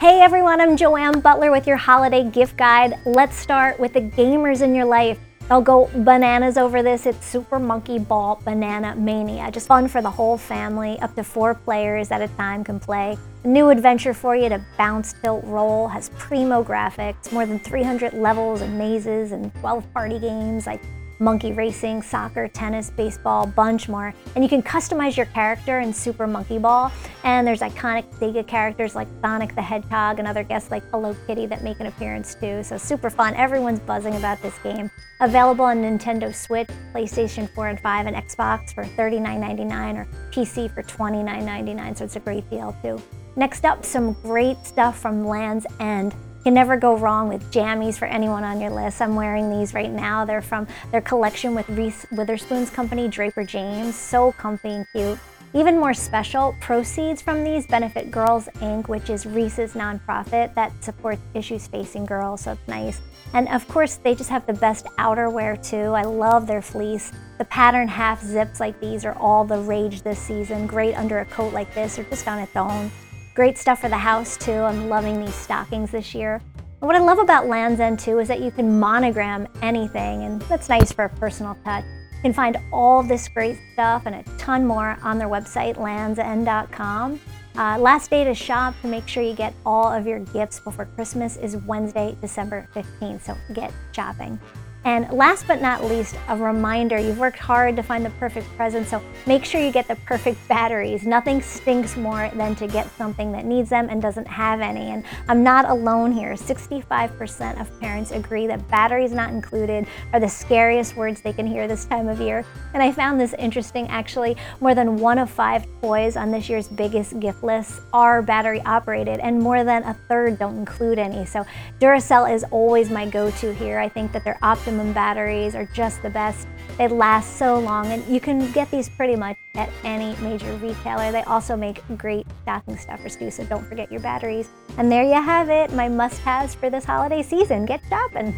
Hey everyone, I'm Joanne Butler with your holiday gift guide. Let's start with the gamers in your life. They'll go bananas over this. It's Super Monkey Ball Banana Mania. Just fun for the whole family. Up to four players at a time can play. A new adventure for you to bounce, tilt, roll. Has primo graphics, more than 300 levels and mazes and 12 party games like monkey racing, soccer, tennis, baseball, bunch more. And you can customize your character in Super Monkey Ball. And there's iconic Sega characters like Sonic the Hedgehog and other guests like Hello Kitty that make an appearance too. So super fun. Everyone's buzzing about this game. Available on Nintendo Switch, PlayStation 4 and 5, and Xbox for $39.99 or PC for $29.99. So it's a great deal too. Next up, some great stuff from Lands' End can never go wrong with jammies for anyone on your list. I'm wearing these right now. They're from their collection with Reese Witherspoon's company, Draper James. So comfy and cute. Even more special, proceeds from these benefit Girls Inc., which is Reese's nonprofit that supports issues facing girls, so it's nice. And of course, they just have the best outerwear too. I love their fleece. The pattern half zips like these are all the rage this season. Great under a coat like this or just on its own. Great stuff for the house too. I'm loving these stockings this year. What I love about Lands' End too is that you can monogram anything and that's nice for a personal touch. You can find all this great stuff and a ton more on their website, landsend.com. Uh, last day to shop to make sure you get all of your gifts before Christmas is Wednesday, December 15th, so get shopping. And last but not least, a reminder, you've worked hard to find the perfect present, so make sure you get the perfect batteries. Nothing stinks more than to get something that needs them and doesn't have any. And I'm not alone here. 65% of parents agree that batteries not included are the scariest words they can hear this time of year. And I found this interesting actually. More than one of five toys on this year's biggest gift list are battery operated, and more than a third don't include any. So Duracell is always my go-to here. I think that their Optimum batteries are just the best. They last so long and you can get these pretty much at any major retailer. They also make great stocking stuffers too, so don't forget your batteries. And there you have it, my must-haves for this holiday season. Get shopping.